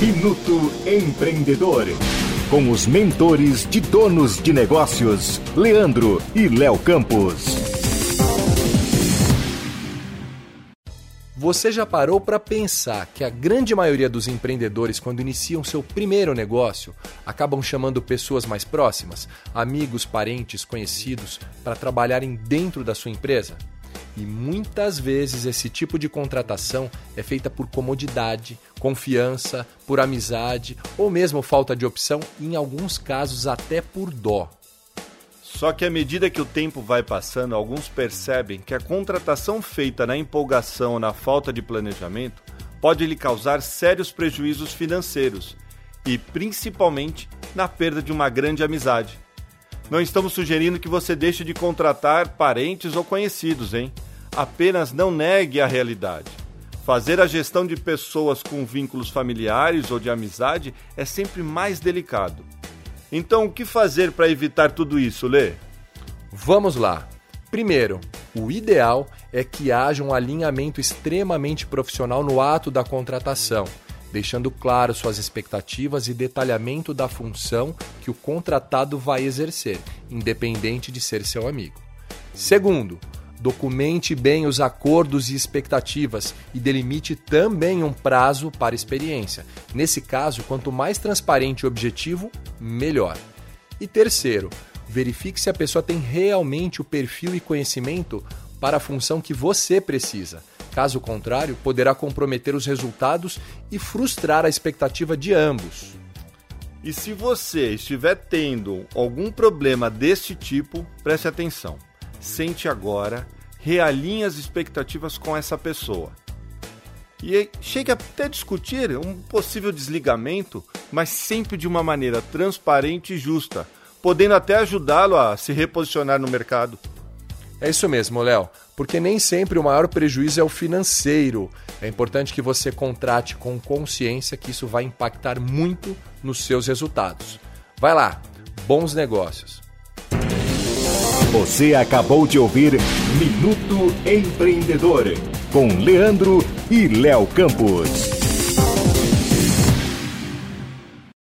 Minuto Empreendedor. Com os mentores de donos de negócios, Leandro e Léo Campos. Você já parou para pensar que a grande maioria dos empreendedores, quando iniciam seu primeiro negócio, acabam chamando pessoas mais próximas, amigos, parentes, conhecidos, para trabalharem dentro da sua empresa? E muitas vezes esse tipo de contratação é feita por comodidade, confiança, por amizade ou mesmo falta de opção, em alguns casos até por dó. Só que à medida que o tempo vai passando, alguns percebem que a contratação feita na empolgação ou na falta de planejamento pode lhe causar sérios prejuízos financeiros e, principalmente, na perda de uma grande amizade. Não estamos sugerindo que você deixe de contratar parentes ou conhecidos, hein? Apenas não negue a realidade. Fazer a gestão de pessoas com vínculos familiares ou de amizade é sempre mais delicado. Então, o que fazer para evitar tudo isso, Lê? Vamos lá. Primeiro, o ideal é que haja um alinhamento extremamente profissional no ato da contratação deixando claro suas expectativas e detalhamento da função que o contratado vai exercer, independente de ser seu amigo. Segundo, documente bem os acordos e expectativas e delimite também um prazo para experiência. Nesse caso, quanto mais transparente e objetivo, melhor. E terceiro, verifique se a pessoa tem realmente o perfil e conhecimento para a função que você precisa. Caso contrário, poderá comprometer os resultados e frustrar a expectativa de ambos. E se você estiver tendo algum problema deste tipo, preste atenção. Sente agora, realinhe as expectativas com essa pessoa. E chegue até a discutir um possível desligamento, mas sempre de uma maneira transparente e justa, podendo até ajudá-lo a se reposicionar no mercado. É isso mesmo, Léo, porque nem sempre o maior prejuízo é o financeiro. É importante que você contrate com consciência que isso vai impactar muito nos seus resultados. Vai lá, bons negócios. Você acabou de ouvir Minuto Empreendedor com Leandro e Léo Campos.